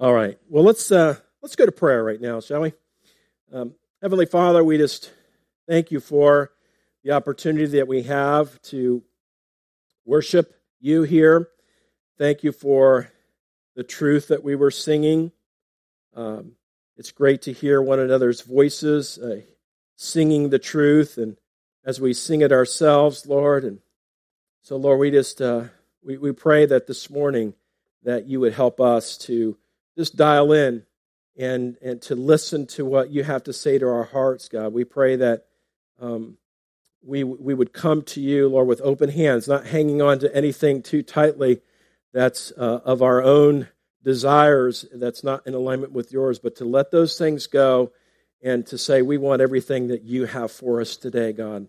All right. Well, let's uh, let's go to prayer right now, shall we? Um, Heavenly Father, we just thank you for the opportunity that we have to worship you here. Thank you for the truth that we were singing. Um, it's great to hear one another's voices uh, singing the truth, and as we sing it ourselves, Lord. And so, Lord, we just uh, we, we pray that this morning that you would help us to just dial in and and to listen to what you have to say to our hearts, God. We pray that um, we we would come to you, Lord, with open hands, not hanging on to anything too tightly that's uh, of our own desires that's not in alignment with yours, but to let those things go and to say we want everything that you have for us today, God.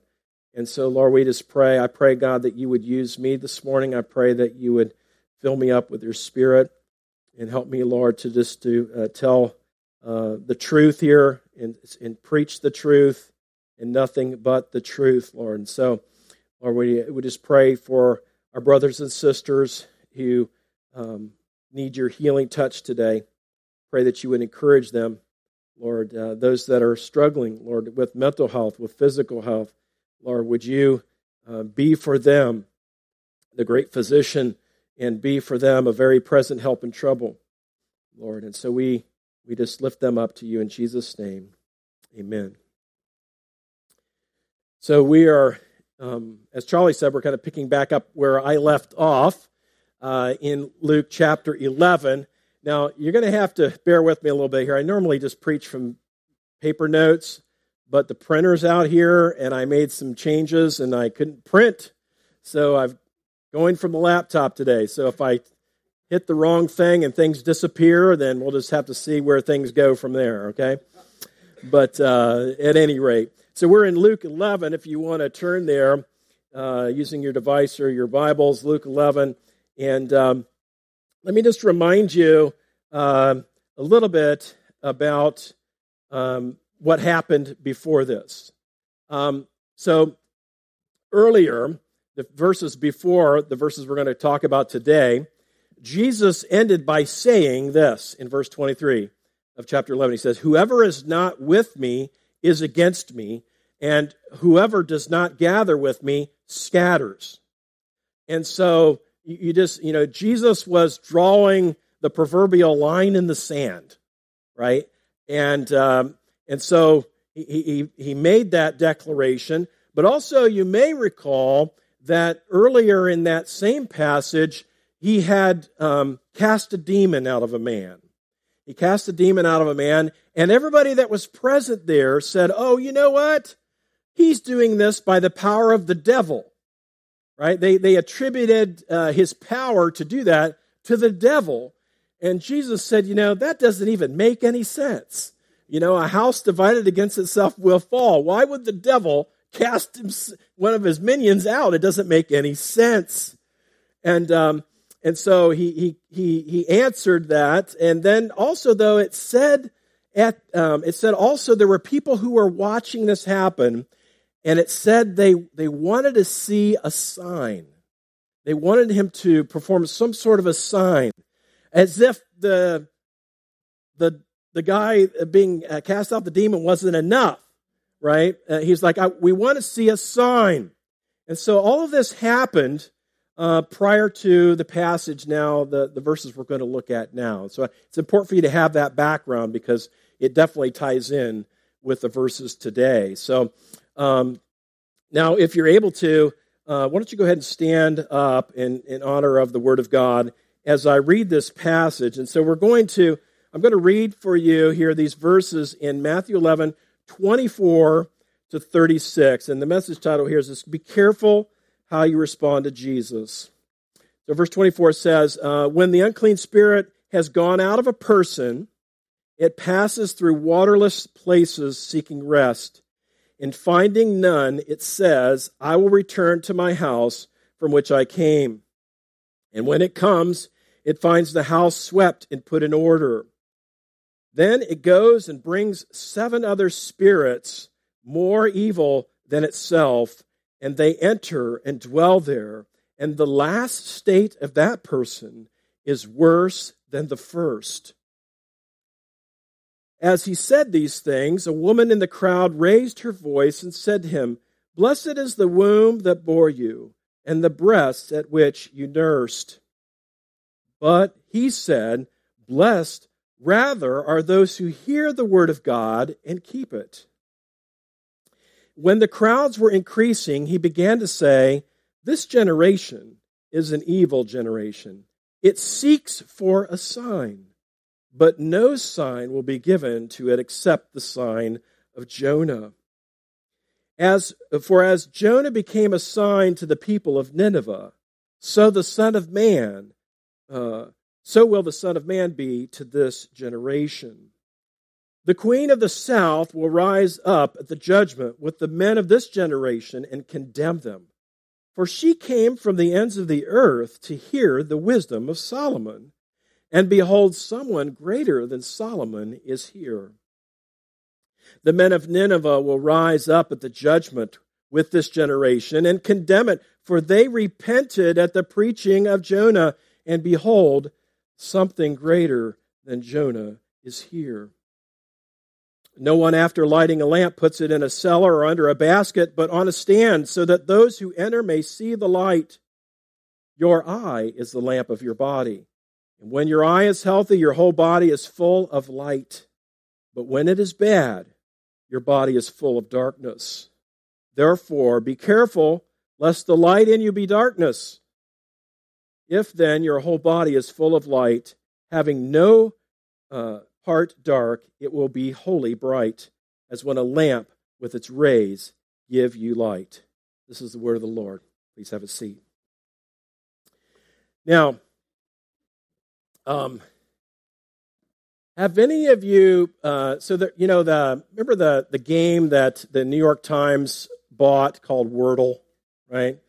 And so, Lord, we just pray. I pray, God, that you would use me this morning. I pray that you would fill me up with your Spirit and help me, Lord, to just to uh, tell uh, the truth here and, and preach the truth and nothing but the truth, Lord. And so, Lord, we, we just pray for our brothers and sisters who um, need your healing touch today. Pray that you would encourage them, Lord. Uh, those that are struggling, Lord, with mental health, with physical health, Lord, would you uh, be for them the great physician and be for them a very present help in trouble, Lord. And so we, we just lift them up to you in Jesus' name. Amen. So we are, um, as Charlie said, we're kind of picking back up where I left off uh, in Luke chapter 11. Now, you're going to have to bear with me a little bit here. I normally just preach from paper notes, but the printer's out here and I made some changes and I couldn't print. So I've going from the laptop today. So if I hit the wrong thing and things disappear, then we'll just have to see where things go from there, okay? But uh, at any rate, so we're in Luke 11. If you want to turn there uh, using your device or your Bibles, Luke 11. And um, let me just remind you uh, a little bit about um, what happened before this. Um, so earlier, the verses before the verses we're going to talk about today, Jesus ended by saying this in verse 23 of chapter 11. He says, Whoever is not with me is against me, and whoever does not gather with me scatters. And so you just, you know, Jesus was drawing the proverbial line in the sand, right? And, um, and so he, he, he made that declaration. But also, you may recall that earlier in that same passage, he had um, cast a demon out of a man. He cast a demon out of a man, and everybody that was present there said, Oh, you know what? He's doing this by the power of the devil. Right? They, they attributed uh, his power to do that to the devil. And Jesus said, You know, that doesn't even make any sense. You know, a house divided against itself will fall. Why would the devil cast him, one of his minions out. It doesn't make any sense. And um, and so he he he he answered that. And then also though it said at um, it said also there were people who were watching this happen, and it said they they wanted to see a sign. They wanted him to perform some sort of a sign, as if the the the guy being uh, cast out the demon wasn't enough right? Uh, he's like, we want to see a sign. And so all of this happened uh, prior to the passage now, the, the verses we're going to look at now. So it's important for you to have that background because it definitely ties in with the verses today. So um, now, if you're able to, uh, why don't you go ahead and stand up in, in honor of the Word of God as I read this passage. And so we're going to, I'm going to read for you here these verses in Matthew 11, 24 to 36. And the message title here is this Be careful how you respond to Jesus. So, verse 24 says, uh, When the unclean spirit has gone out of a person, it passes through waterless places seeking rest. And finding none, it says, I will return to my house from which I came. And when it comes, it finds the house swept and put in order. Then it goes and brings seven other spirits more evil than itself, and they enter and dwell there. And the last state of that person is worse than the first. As he said these things, a woman in the crowd raised her voice and said to him, Blessed is the womb that bore you, and the breasts at which you nursed. But he said, Blessed rather are those who hear the word of God and keep it. When the crowds were increasing, he began to say, This generation is an evil generation. It seeks for a sign but no sign will be given to it except the sign of Jonah. As, for as Jonah became a sign to the people of Nineveh, so the Son of Man, uh, so will the Son of Man be to this generation. The Queen of the South will rise up at the judgment with the men of this generation and condemn them. For she came from the ends of the earth to hear the wisdom of Solomon. And behold, someone greater than Solomon is here. The men of Nineveh will rise up at the judgment with this generation and condemn it, for they repented at the preaching of Jonah, and behold, something greater than Jonah is here. No one, after lighting a lamp, puts it in a cellar or under a basket, but on a stand, so that those who enter may see the light. Your eye is the lamp of your body. And when your eye is healthy, your whole body is full of light. But when it is bad, your body is full of darkness. Therefore, be careful lest the light in you be darkness. If then your whole body is full of light, having no uh, part dark, it will be wholly bright, as when a lamp with its rays give you light. This is the word of the Lord. Please have a seat. Now, um, have any of you? Uh, so that you know the remember the the game that the New York Times bought called Wordle, right?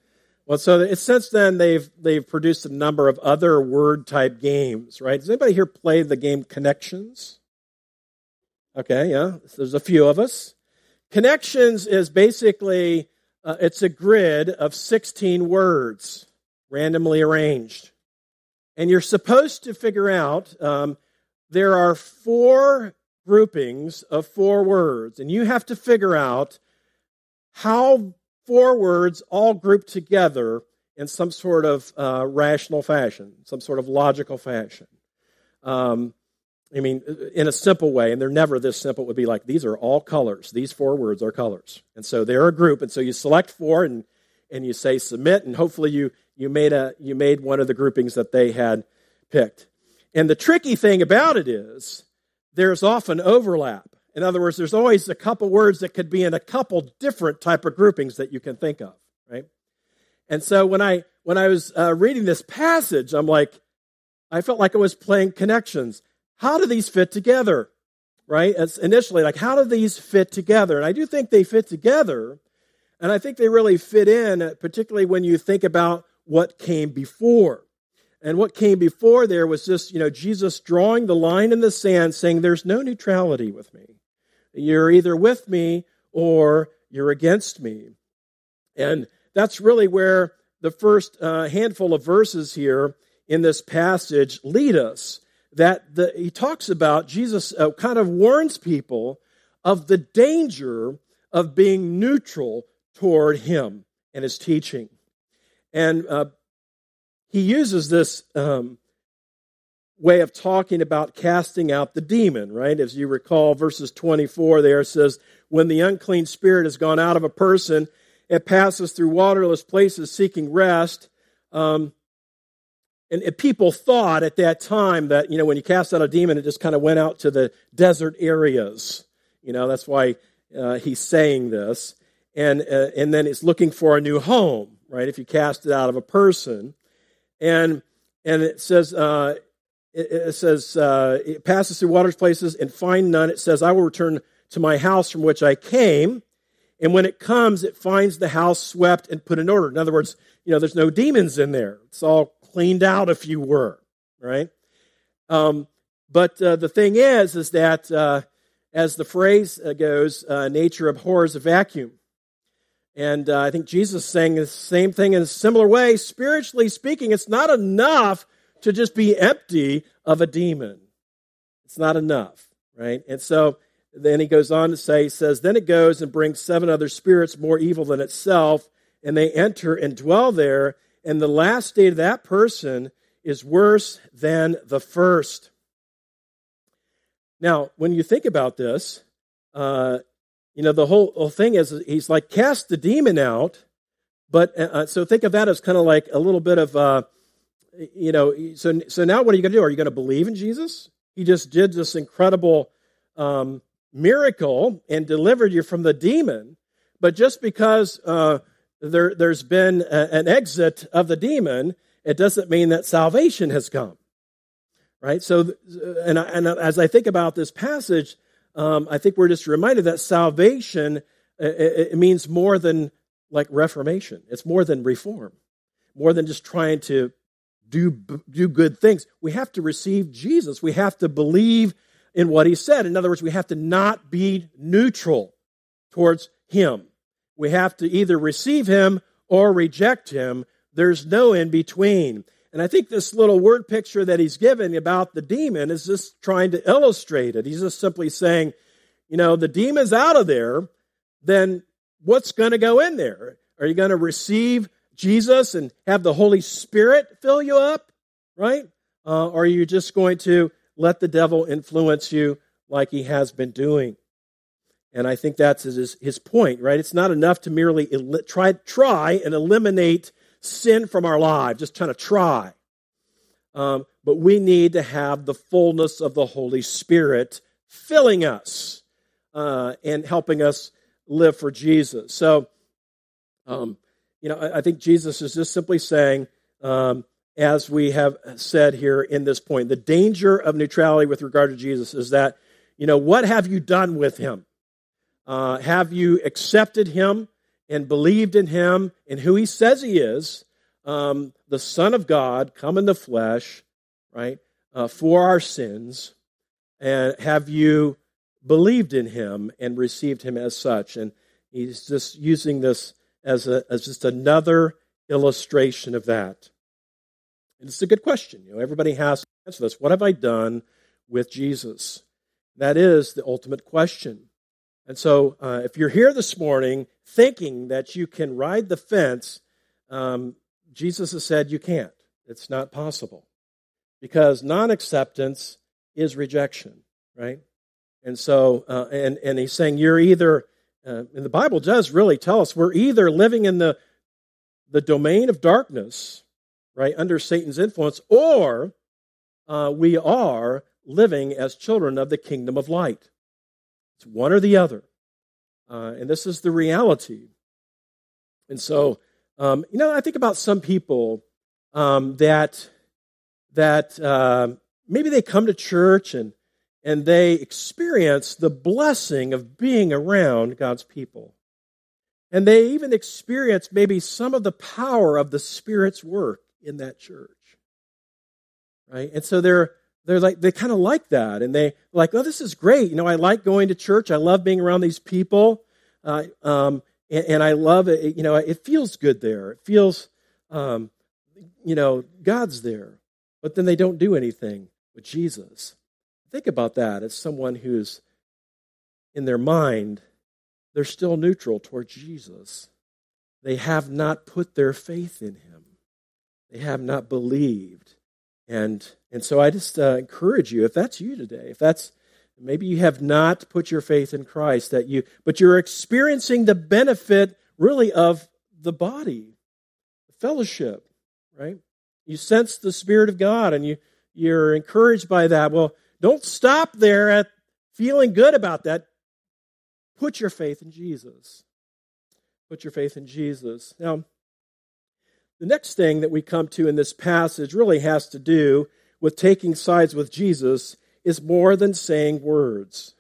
Well, so since then they've they've produced a number of other word type games, right? Does anybody here play the game Connections? Okay, yeah, there's a few of us. Connections is basically uh, it's a grid of 16 words randomly arranged. And you're supposed to figure out um, there are four groupings of four words, and you have to figure out how four words all grouped together in some sort of uh, rational fashion, some sort of logical fashion. Um, I mean, in a simple way, and they're never this simple, it would be like these are all colors. These four words are colors. And so they're a group. And so you select four and, and you say submit, and hopefully you, you made a you made one of the groupings that they had picked. And the tricky thing about it is there's often overlap. In other words, there's always a couple words that could be in a couple different type of groupings that you can think of, right? And so when I when I was uh, reading this passage, I'm like, I felt like I was playing connections. How do these fit together? Right? Initially like, how do these fit together? And I do think they fit together, and I think they really fit in, particularly when you think about what came before. And what came before there was just, you know, Jesus drawing the line in the sand saying, There's no neutrality with me. You're either with me or you're against me. And that's really where the first uh, handful of verses here in this passage lead us. That the, he talks about, Jesus uh, kind of warns people of the danger of being neutral toward him and his teaching. And uh, he uses this um, way of talking about casting out the demon, right? As you recall, verses 24 there says, When the unclean spirit has gone out of a person, it passes through waterless places seeking rest. Um, and, and people thought at that time that, you know, when you cast out a demon, it just kind of went out to the desert areas. You know, that's why uh, he's saying this. And, uh, and then it's looking for a new home right? If you cast it out of a person, and and it says uh, it, it, says uh, it passes through waters places and find none. It says, "I will return to my house from which I came." And when it comes, it finds the house swept and put in order. In other words, you know, there's no demons in there. It's all cleaned out, if you were, right? Um, but uh, the thing is, is that uh, as the phrase uh, goes, uh, nature abhors a vacuum. And uh, I think Jesus is saying the same thing in a similar way. Spiritually speaking, it's not enough to just be empty of a demon. It's not enough. right? And so then he goes on to say, he says, Then it goes and brings seven other spirits more evil than itself, and they enter and dwell there, and the last state of that person is worse than the first. Now, when you think about this, uh, you know, the whole, whole thing is he's like, cast the demon out, but uh, uh so think of that as kind of like a little bit of, uh, you know, so, so now what are you going to do? Are you going to believe in Jesus? He just did this incredible um, miracle and delivered you from the demon. But just because uh, there, has been a, an exit of the demon, it doesn't mean that salvation has come. Right? So, and, I, and as I think about this passage, um, I think we're just reminded that salvation it, it means more than like reformation. It's more than reform, more than just trying to do, do good things. We have to receive Jesus. We have to believe in what he said. In other words, we have to not be neutral towards him. We have to either receive him or reject him. There's no in between. And I think this little word picture that he's given about the demon is just trying to illustrate it. He's just simply saying, you know, the demon's out of there, then what's going to go in there? Are you going to receive Jesus and have the Holy Spirit fill you up, right? Uh, or are you just going to let the devil influence you like he has been doing? And I think that's his, his point, right? It's not enough to merely el- try, try and eliminate sin from our lives, just trying to try. Um, but we need to have the fullness of the Holy Spirit filling us uh, and helping us live for Jesus. So, um, you know, I, I, think Jesus is just simply saying, um, as we have said here in this point, the danger of neutrality with regard to Jesus is that, you know, what have you done with him? Uh, have you accepted him and believed in him and who he says he is, um, the Son of God, come in the flesh, right, uh, for our sins? And have you believed in him and received him as such? And he's just using this as, a, as just another illustration of that. And it's a good question. You know, everybody has to answer this. What have I done with Jesus? That is the ultimate question. And so, uh, if you're here this morning thinking that you can ride the fence, um, Jesus has said you can't. It's not possible. Because non acceptance is rejection, right? And so, uh, and, and he's saying you're either uh, and the Bible does really tell us we're either living in the, the domain of darkness, right, under Satan's influence, or uh, we are living as children of the kingdom of light. It's one or the other. Uh, and this is the reality. And so, um, you know, I think about some people um, that that uh, maybe they come to church and and they experience the blessing of being around God's people. And they even experience maybe some of the power of the Spirit's work in that church. Right? And so they're they're like they kind of like that. And they like oh this is great. You know i like going to church. I love being around these people. Uh, um, and, and, i love it you know it feels good there. It feels um, you know god's there. But then they don't do anything with jesus Think about that as someone who's in their mind, they're still neutral toward Jesus. They have not put their faith in him. They have not believed. And, and so I just uh, encourage you, if that's you today, if that's maybe you have not put your faith in Christ, that you, but you're experiencing the benefit really of the body, the fellowship, right? You sense the Spirit of God and you, you're encouraged by that. Well, don't stop there at feeling good about that. Put your faith in Jesus. Put your faith in Jesus. Now, the next thing that we come to in this passage really has to do with taking sides with Jesus is more than saying words.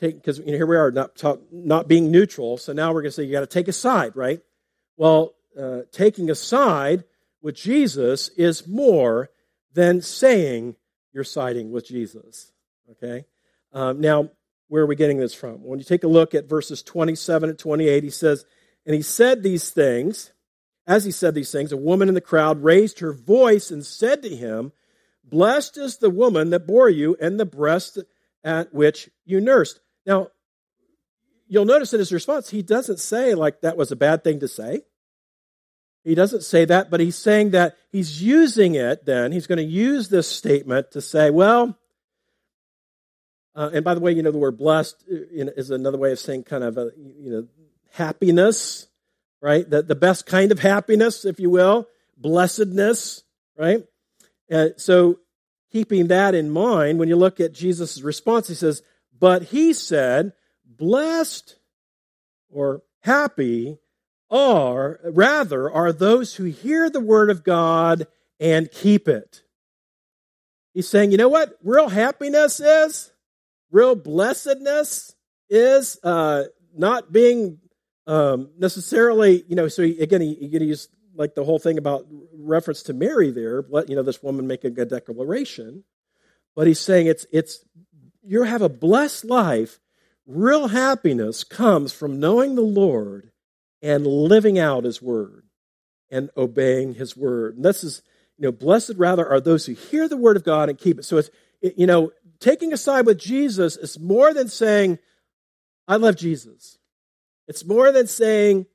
Because you know, here we are, not, talk, not being neutral. So now we're going to say you got to take a side, right? Well, uh, taking a side with Jesus is more than saying you're siding with Jesus. Okay? Um, now, where are we getting this from? When you take a look at verses 27 and 28, he says, And he said these things. As he said these things, a woman in the crowd raised her voice and said to him, Blessed is the woman that bore you and the breast at which you nursed. Now, you'll notice in his response, he doesn't say like that was a bad thing to say. He doesn't say that, but he's saying that he's using it then. He's going to use this statement to say, well, uh, and by the way, you know, the word blessed uh, is another way of saying kind of, a, you know, happiness, right? The, the best kind of happiness, if you will, blessedness, right? And so keeping that in mind, when you look at Jesus' response, he says, But he said, Blessed or happy are, rather, are those who hear the word of God and keep it. He's saying, you know what real happiness is? Real blessedness is uh, not being um, necessarily, you know, so again, he, he use like the whole thing about reference to Mary there, let, you know, this woman making a declaration. But he's saying it's, it's, you have a blessed life. Real happiness comes from knowing the Lord and living out his word and obeying his word. And this is, you know, blessed rather are those who hear the word of God and keep it. So it's, it, you know, taking a side with Jesus is more than saying, I love Jesus. It's more than saying,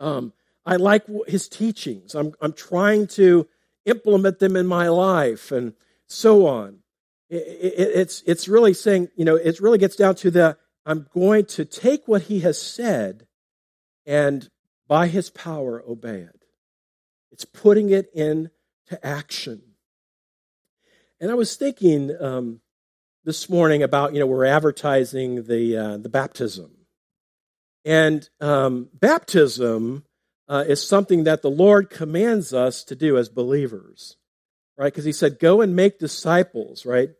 um, I like his teachings. I'm, I'm trying to implement them in my life and so on. It, it, it's, it's really saying, you know, it really gets down to the I'm going to take what he has said and by his power obey it. It's putting it into action. And I was thinking um, this morning about, you know, we're advertising the, uh, the baptism. And um, baptism uh, is something that the Lord commands us to do as believers, right? Because he said, go and make disciples, right,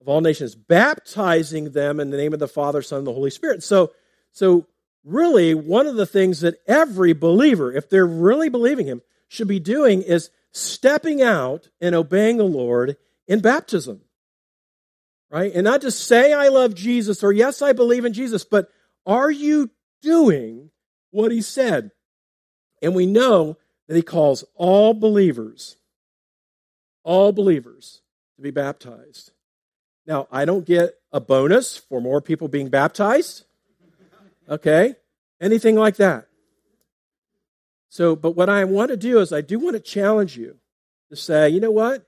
of all nations, baptizing them in the name of the Father, Son, and the Holy Spirit. So, so really, one of the things that every believer, if they're really believing Him, should be doing is stepping out and obeying the Lord in baptism. Right? And not just say, I love Jesus or yes, I believe in Jesus, but are you doing what He said? And we know that He calls all believers, all believers, to be baptized. Now, I don't get a bonus for more people being baptized. Okay? Anything like that. So, but what I want to do is I do want to challenge you to say, you know what?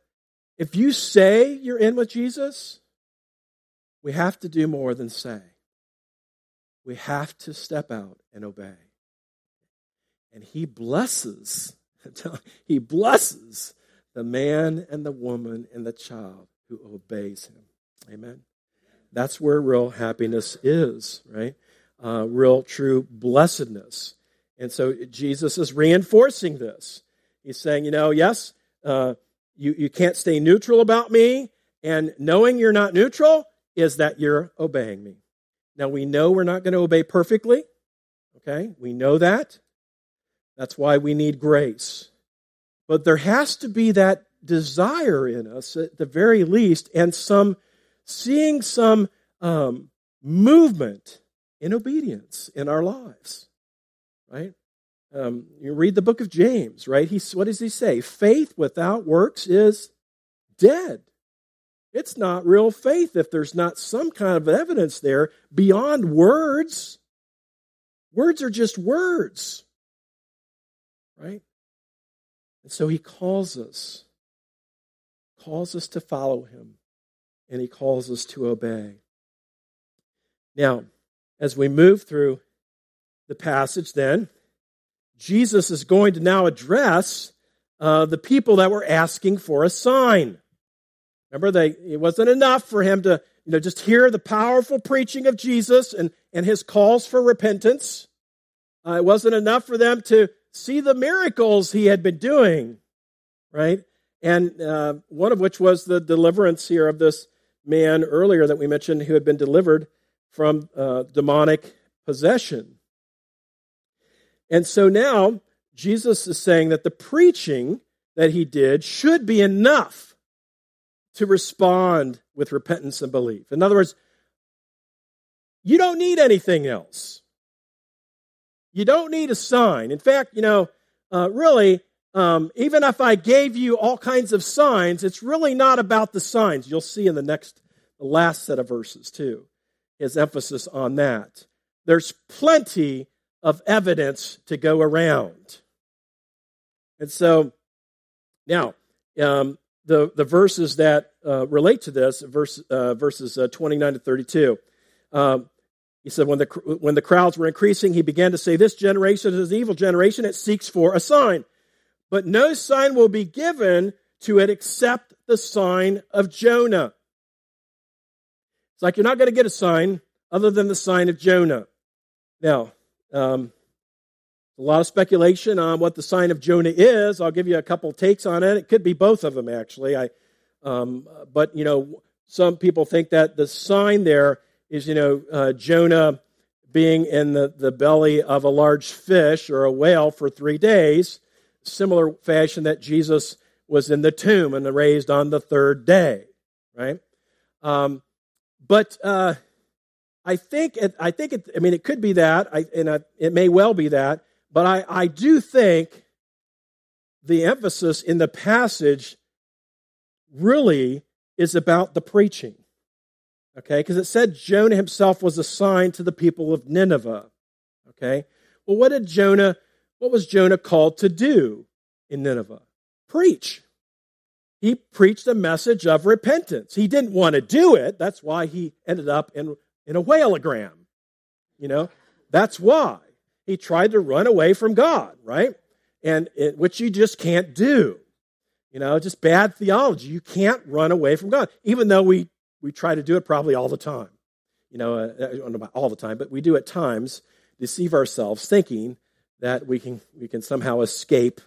If you say you're in with Jesus, we have to do more than say. We have to step out and obey. And he blesses, he blesses the man and the woman and the child who obeys him. Amen. That's where real happiness is, right? Uh, real true blessedness. And so Jesus is reinforcing this. He's saying, you know, yes, uh, you, you can't stay neutral about me, and knowing you're not neutral is that you're obeying me. Now, we know we're not going to obey perfectly. Okay? We know that. That's why we need grace. But there has to be that desire in us, at the very least, and some seeing some um, movement in obedience in our lives, right? Um, you read the book of James, right? He, what does he say? Faith without works is dead. It's not real faith if there's not some kind of evidence there beyond words. Words are just words, right? And so he calls us, calls us to follow him, and he calls us to obey. Now, as we move through the passage, then, Jesus is going to now address uh, the people that were asking for a sign. Remember, they, it wasn't enough for him to you know, just hear the powerful preaching of Jesus and, and his calls for repentance. Uh, it wasn't enough for them to see the miracles he had been doing, right? And uh, one of which was the deliverance here of this man earlier that we mentioned who had been delivered from uh, demonic possession. And so now Jesus is saying that the preaching that he did should be enough to respond with repentance and belief. In other words, you don't need anything else. You don't need a sign. In fact, you know, uh, really, um, even if I gave you all kinds of signs, it's really not about the signs. You'll see in the next the last set of verses, too. His emphasis on that. There's plenty of evidence to go around. And so, now, um, the, the verses that uh, relate to this, verse, uh, verses uh, 29 to 32. Um, he said, when the, when the crowds were increasing, he began to say, This generation is an evil generation. It seeks for a sign. But no sign will be given to it except the sign of Jonah. It's like you're not going to get a sign other than the sign of Jonah. Now, um, a lot of speculation on what the sign of Jonah is. I'll give you a couple takes on it. It could be both of them, actually. I, um, but you know, some people think that the sign there is, you know, uh, Jonah being in the, the belly of a large fish or a whale for three days, similar fashion that Jesus was in the tomb and raised on the third day, right? Um, but uh, I think it, I think it, I mean it could be that, I, and I, it may well be that. But I, I do think the emphasis in the passage really is about the preaching. Okay, because it said Jonah himself was assigned to the people of Nineveh. Okay, well, what did Jonah, what was Jonah called to do in Nineveh? Preach. He preached a message of repentance. He didn't want to do it. That's why he ended up in, in a whaleogram. You know, that's why he tried to run away from God, right? And it, which you just can't do. You know, just bad theology. You can't run away from God, even though we we try to do it probably all the time. You know, uh, uh all the time, but we do at times deceive ourselves, thinking that we can we can somehow escape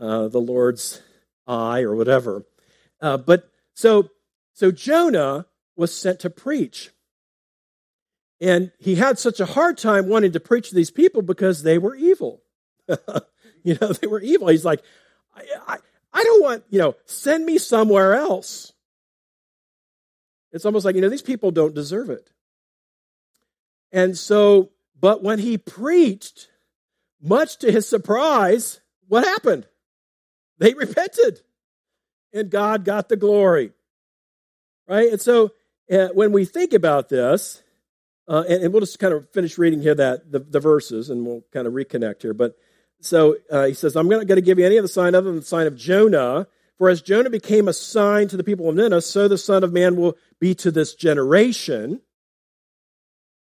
uh, the Lord's eye or whatever. Uh, but so so Jonah was sent to preach. And he had such a hard time wanting to preach to these people because they were evil. you know, they were evil. He's like, I, I, I don't want, you know, send me somewhere else. It's almost like, you know, these people don't deserve it. And so, but when he preached, much to his surprise, what happened? They repented and God got the glory. Right? And so, uh, when we think about this, uh, and, and, we'll just kind of finish reading here that the, the verses, and we'll kind of reconnect here. But so uh, he says, "I'm not going to give you any other sign other than the sign of Jonah. For as Jonah became a sign to the people of Nineveh, so the Son of Man will be to this generation."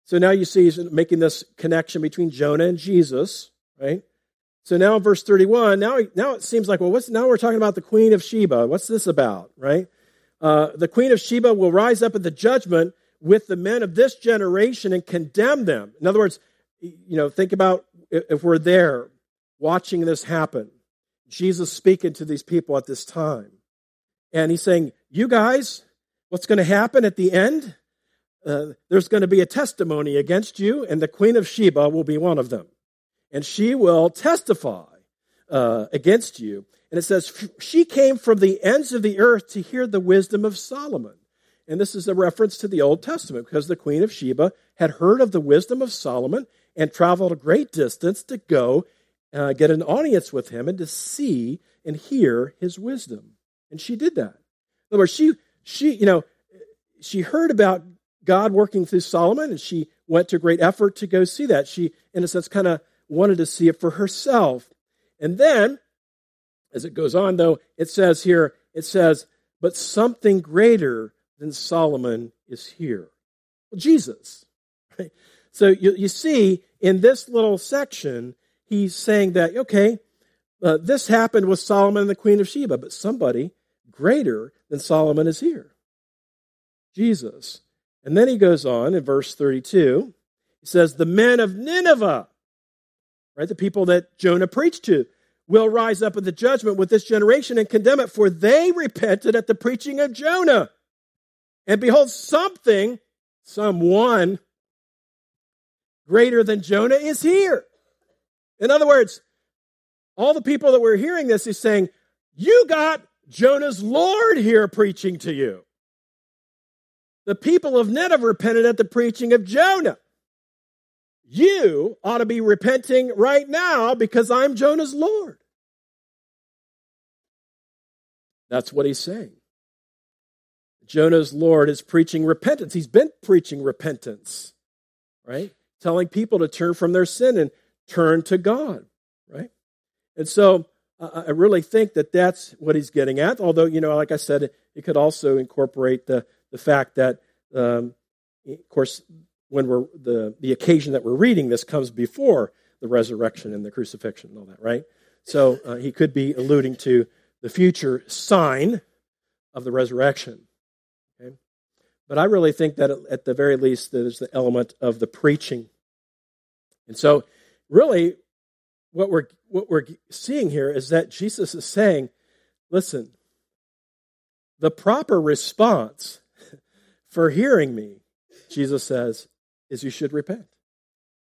So now you see he's making this connection between Jonah and Jesus, right? So now verse 31, now, now it seems like, well, what's, now we're talking about the Queen of Sheba. What's this about, right? Uh, the Queen of Sheba will rise up at the judgment with the men of this generation and condemn them. In other words, you know, think about if we're there watching this happen. Jesus speaking to these people at this time. And he's saying, You guys, what's going to happen at the end? Uh, there's going to be a testimony against you, and the Queen of Sheba will be one of them. And she will testify uh, against you. And it says, She came from the ends of the earth to hear the wisdom of Solomon. And this is a reference to the Old Testament because the Queen of Sheba had heard of the wisdom of Solomon and traveled a great distance to go uh, get an audience with him and to see and hear his wisdom. And she did that. In other words, she, she, you know, she heard about God working through Solomon and she went to great effort to go see that. She, in a sense, kind of wanted to see it for herself. And then, as it goes on, though, it says here, it says, but something greater than Solomon is here. Well, Jesus. Right? So you, you see, in this little section, he's saying that, okay, uh, this happened with Solomon and the Queen of Sheba, but somebody greater than Solomon is here. Jesus. And then he goes on in verse 32. He says, The men of Nineveh, right, the people that Jonah preached to, will rise up at the judgment with this generation and condemn it, for they repented at the preaching of Jonah. And behold, something, someone greater than Jonah is here. In other words, all the people that were hearing this is saying, You got Jonah's Lord here preaching to you. The people of Nineveh repented at the preaching of Jonah. You ought to be repenting right now because I'm Jonah's Lord. That's what he's saying. Jonah's Lord is preaching repentance. He's been preaching repentance, right? Telling people to turn from their sin and turn to God, right? And so I really think that that's what he's getting at. Although, you know, like I said, it could also incorporate the, the fact that, um, of course, when we're the, the occasion that we're reading this comes before the resurrection and the crucifixion and all that, right? So uh, he could be alluding to the future sign of the resurrection. Okay? But I really think that at the very least, there's the element of the preaching. And so, really, what we're, what we're seeing here is that Jesus is saying, listen, the proper response for hearing me, Jesus says, is you should repent.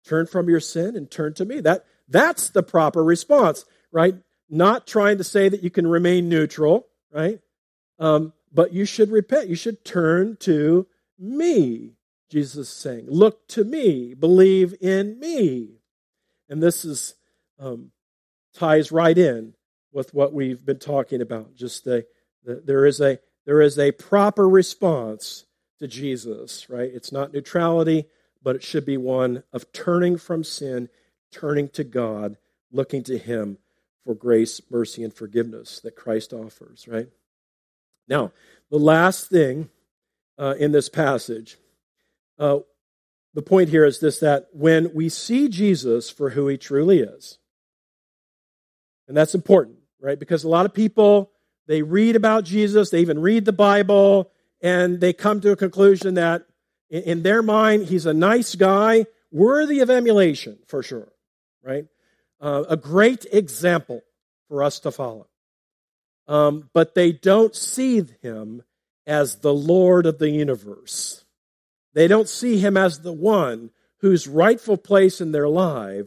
Turn from your sin and turn to me. That, that's the proper response, right? Not trying to say that you can remain neutral, right? Um, but you should repent. You should turn to me, Jesus is saying. Look to me. Believe in me. And this is um, ties right in with what we've been talking about. Just the, the, there is a there is a proper response to Jesus, right? It's not neutrality, but it should be one of turning from sin, turning to God, looking to Him for grace, mercy, and forgiveness that Christ offers, right? Now, the last thing uh, in this passage, uh, the point here is this that when we see Jesus for who He truly is, and that's important, right? Because a lot of people, they read about Jesus, they even read the Bible, and they come to a conclusion that in their mind, he's a nice guy, worthy of emulation for sure, right? Uh, a great example for us to follow. Um, but they don't see him as the Lord of the universe. They don't see him as the one whose rightful place in their life,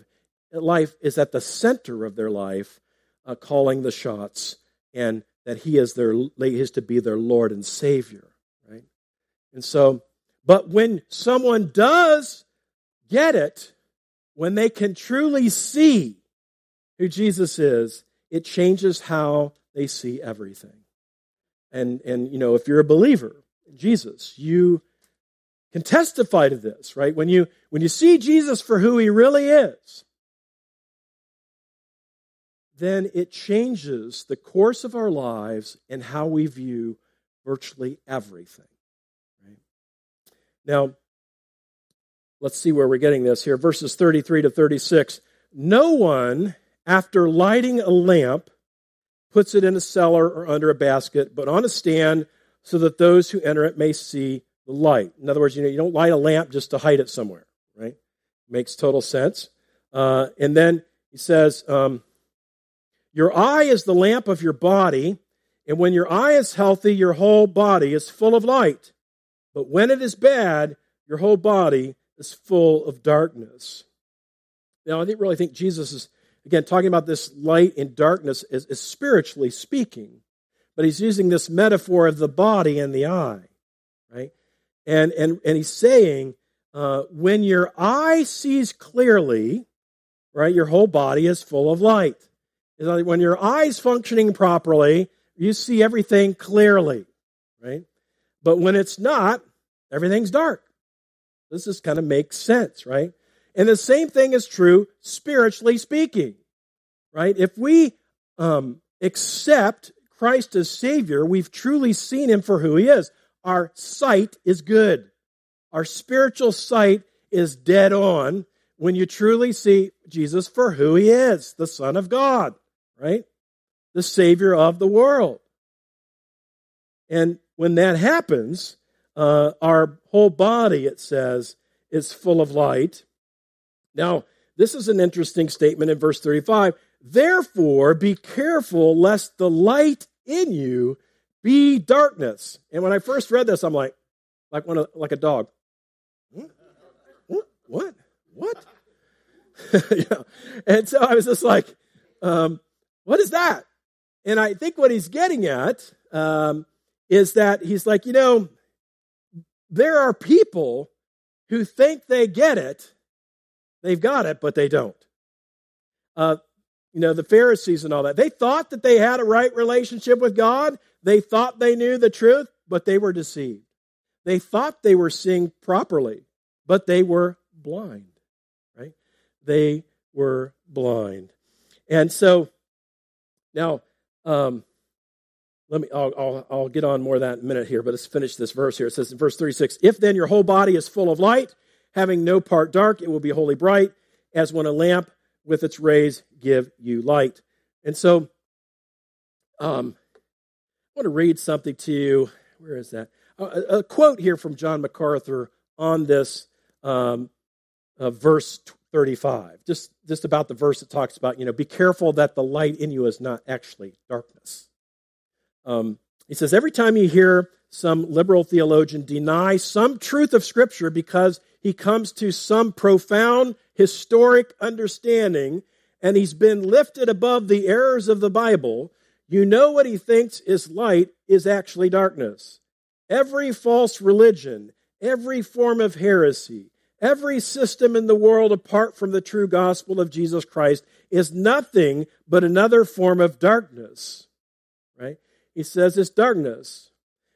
life is at the center of their life uh, calling the shots and that he is their he is to be their lord and savior right and so but when someone does get it when they can truly see who jesus is it changes how they see everything and and you know if you're a believer in jesus you can testify to this right when you when you see jesus for who he really is then it changes the course of our lives and how we view virtually everything. Now, let's see where we're getting this here. Verses 33 to 36. No one, after lighting a lamp, puts it in a cellar or under a basket, but on a stand so that those who enter it may see the light. In other words, you know, you don't light a lamp just to hide it somewhere, right? Makes total sense. Uh, and then he says, um, your eye is the lamp of your body, and when your eye is healthy, your whole body is full of light. But when it is bad, your whole body is full of darkness. Now, I didn't really think Jesus is, again, talking about this light and darkness is, as spiritually speaking, but he's using this metaphor of the body and the eye, right? And, and, and he's saying, uh, when your eye sees clearly, right, your whole body is full of light is when your eye's functioning properly, you see everything clearly, right? But when it's not, everything's dark. This just kind of makes sense, right? And the same thing is true spiritually speaking, right? If we um, accept Christ as Savior, we've truly seen Him for who He is. Our sight is good. Our spiritual sight is dead on when you truly see Jesus for who He is, the Son of God right? The Savior of the world. And when that happens, uh, our whole body, it says, is full of light. Now, this is an interesting statement in verse 35. Therefore, be careful lest the light in you be darkness. And when I first read this, I'm like, like one of, like a dog. What? What? What? yeah. And so I was just like, um, what is that? And I think what he's getting at um, is that he's like, you know, there are people who think they get it, they've got it, but they don't. Uh, you know, the Pharisees and all that, they thought that they had a right relationship with God. They thought they knew the truth, but they were deceived. They thought they were seeing properly, but they were blind, right? They were blind. And so now, um, let me, I'll, I'll, I'll get on more of that in a minute here, but let's finish this verse here. It says in verse 36 If then your whole body is full of light, having no part dark, it will be wholly bright, as when a lamp with its rays give you light. And so, um, I want to read something to you. Where is that? A, a quote here from John MacArthur on this um, uh, verse 35, just, just about the verse that talks about, you know, be careful that the light in you is not actually darkness. Um, he says, every time you hear some liberal theologian deny some truth of Scripture because he comes to some profound historic understanding and he's been lifted above the errors of the Bible, you know what he thinks is light is actually darkness. Every false religion, every form of heresy, every system in the world apart from the true gospel of Jesus Christ is nothing but another form of darkness. Right? He says it's darkness.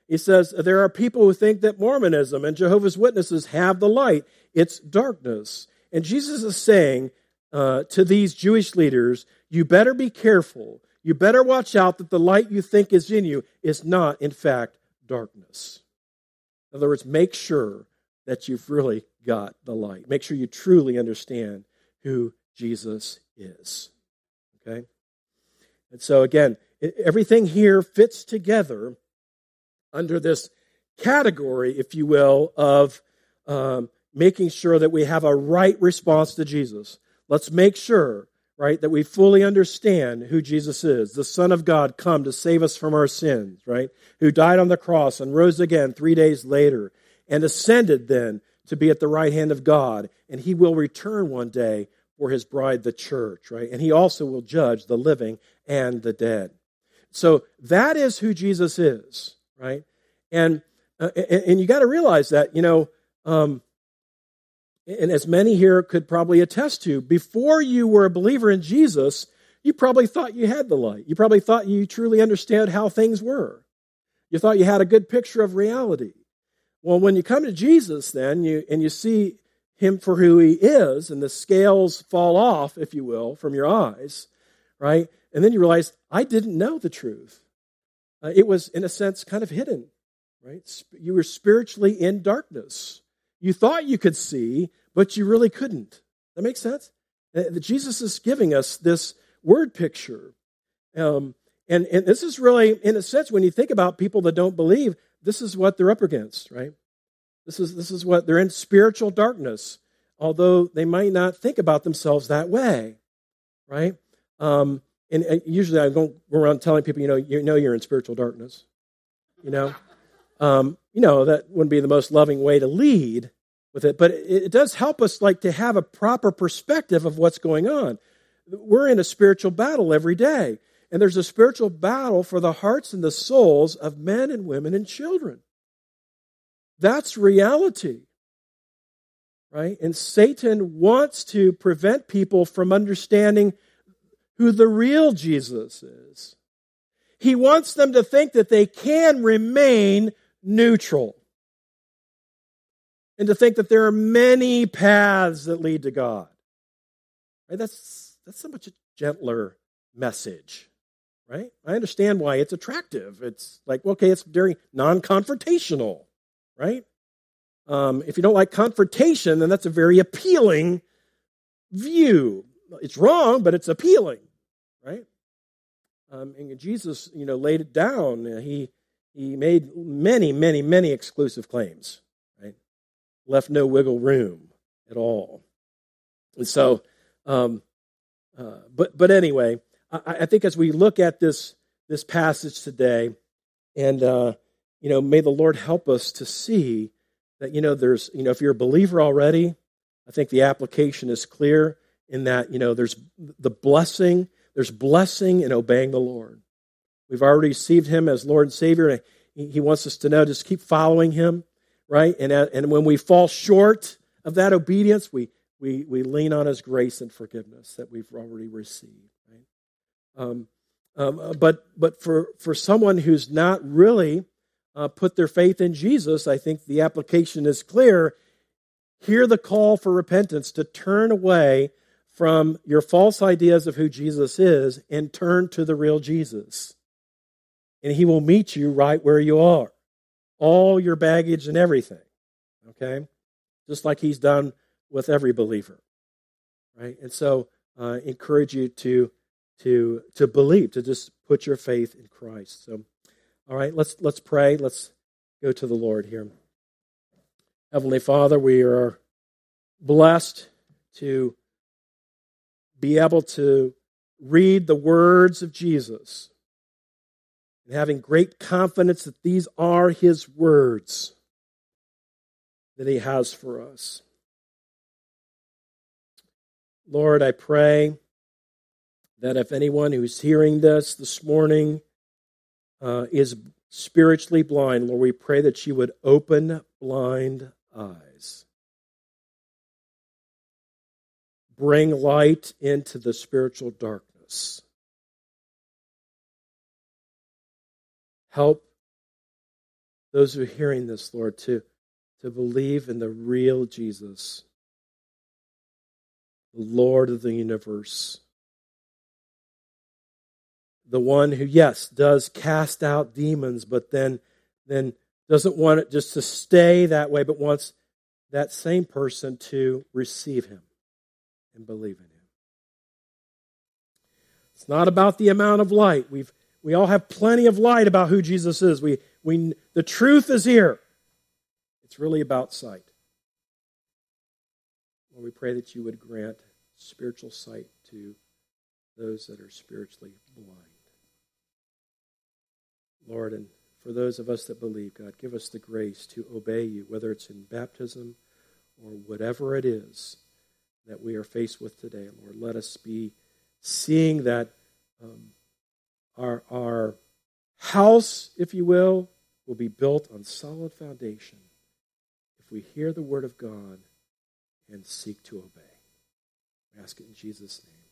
He says there are people who think that Mormonism and Jehovah's Witnesses have the light. It's darkness. And Jesus is saying uh, to these Jewish leaders, you better be careful. You better watch out that the light you think is in you is not, in fact, darkness. In other words, make sure that you've really got the light. Make sure you truly understand who Jesus is. Okay? And so, again, everything here fits together under this category, if you will, of um, making sure that we have a right response to Jesus. Let's make sure, right, that we fully understand who Jesus is, the Son of God come to save us from our sins, right, who died on the cross and rose again three days later and ascended then to be at the right hand of God, and he will return one day for his bride, the church, right? And he also will judge the living and the dead. So that is who Jesus is, right? And uh, and, and you got to realize that, you know, um, and as many here could probably attest to, before you were a believer in Jesus, you probably thought you had the light. You probably thought you truly understood how things were. You thought you had a good picture of reality. Well, when you come to Jesus, then, you, and you see him for who he is, and the scales fall off, if you will, from your eyes, right? And then you realize, I didn't know the truth. Uh, it was, in a sense, kind of hidden, right? You were spiritually in darkness. You thought you could see, but you really couldn't. That makes sense? Uh, Jesus is giving us this word picture. Um, and, and this is really, in a sense, when you think about people that don't believe, this is what they're up against, right? This is, this is what they're in spiritual darkness, although they might not think about themselves that way, right? Um, and, and usually I don't go around telling people, you know, you know you're in spiritual darkness, you know? Um, you know, that wouldn't be the most loving way to lead with it, but it, it does help us like to have a proper perspective of what's going on. We're in a spiritual battle every day, and there's a spiritual battle for the hearts and the souls of men and women and children. That's reality. Right? And Satan wants to prevent people from understanding who the real Jesus is. He wants them to think that they can remain neutral. And to think that there are many paths that lead to God. Right? That's, that's so much a gentler message. Right? I understand why it's attractive. It's like, okay, it's very non confrontational. Right? Um, if you don't like confrontation, then that's a very appealing view. It's wrong, but it's appealing, right? Um, and Jesus, you know, laid it down. He he made many, many, many exclusive claims, right? Left no wiggle room at all. And so, um, uh, but but anyway, I, I, think as we look at this this passage today, and uh, you know, may the Lord help us to see that you know there's you know if you're a believer already, I think the application is clear in that you know there's the blessing, there's blessing in obeying the Lord. We've already received him as Lord and Savior. He wants us to know just keep following him, right? And, uh, and when we fall short of that obedience, we, we, we lean on his grace and forgiveness that we've already received, right? Um, um, uh, but but for, for someone who's not really uh, put their faith in Jesus, I think the application is clear. Hear the call for repentance to turn away from your false ideas of who Jesus is and turn to the real Jesus. And he will meet you right where you are. All your baggage and everything. Okay? Just like he's done with every believer. Right? And so uh, encourage you to to to believe, to just put your faith in Christ. So all right, let's let's pray. Let's go to the Lord here. Heavenly Father, we are blessed to be able to read the words of Jesus and having great confidence that these are his words that he has for us. Lord, I pray that if anyone who's hearing this this morning uh, is spiritually blind, Lord, we pray that you would open blind eyes. Bring light into the spiritual darkness. Help those who are hearing this, Lord, to, to believe in the real Jesus, the Lord of the universe. The one who, yes, does cast out demons, but then, then doesn't want it just to stay that way, but wants that same person to receive him and believe in him. It's not about the amount of light. We've we all have plenty of light about who Jesus is. We, we, the truth is here. It's really about sight. Lord, we pray that you would grant spiritual sight to those that are spiritually blind. Lord, and for those of us that believe, God, give us the grace to obey you, whether it's in baptism or whatever it is that we are faced with today. Lord, let us be seeing that um, our, our house, if you will, will be built on solid foundation if we hear the word of God and seek to obey. We ask it in Jesus' name.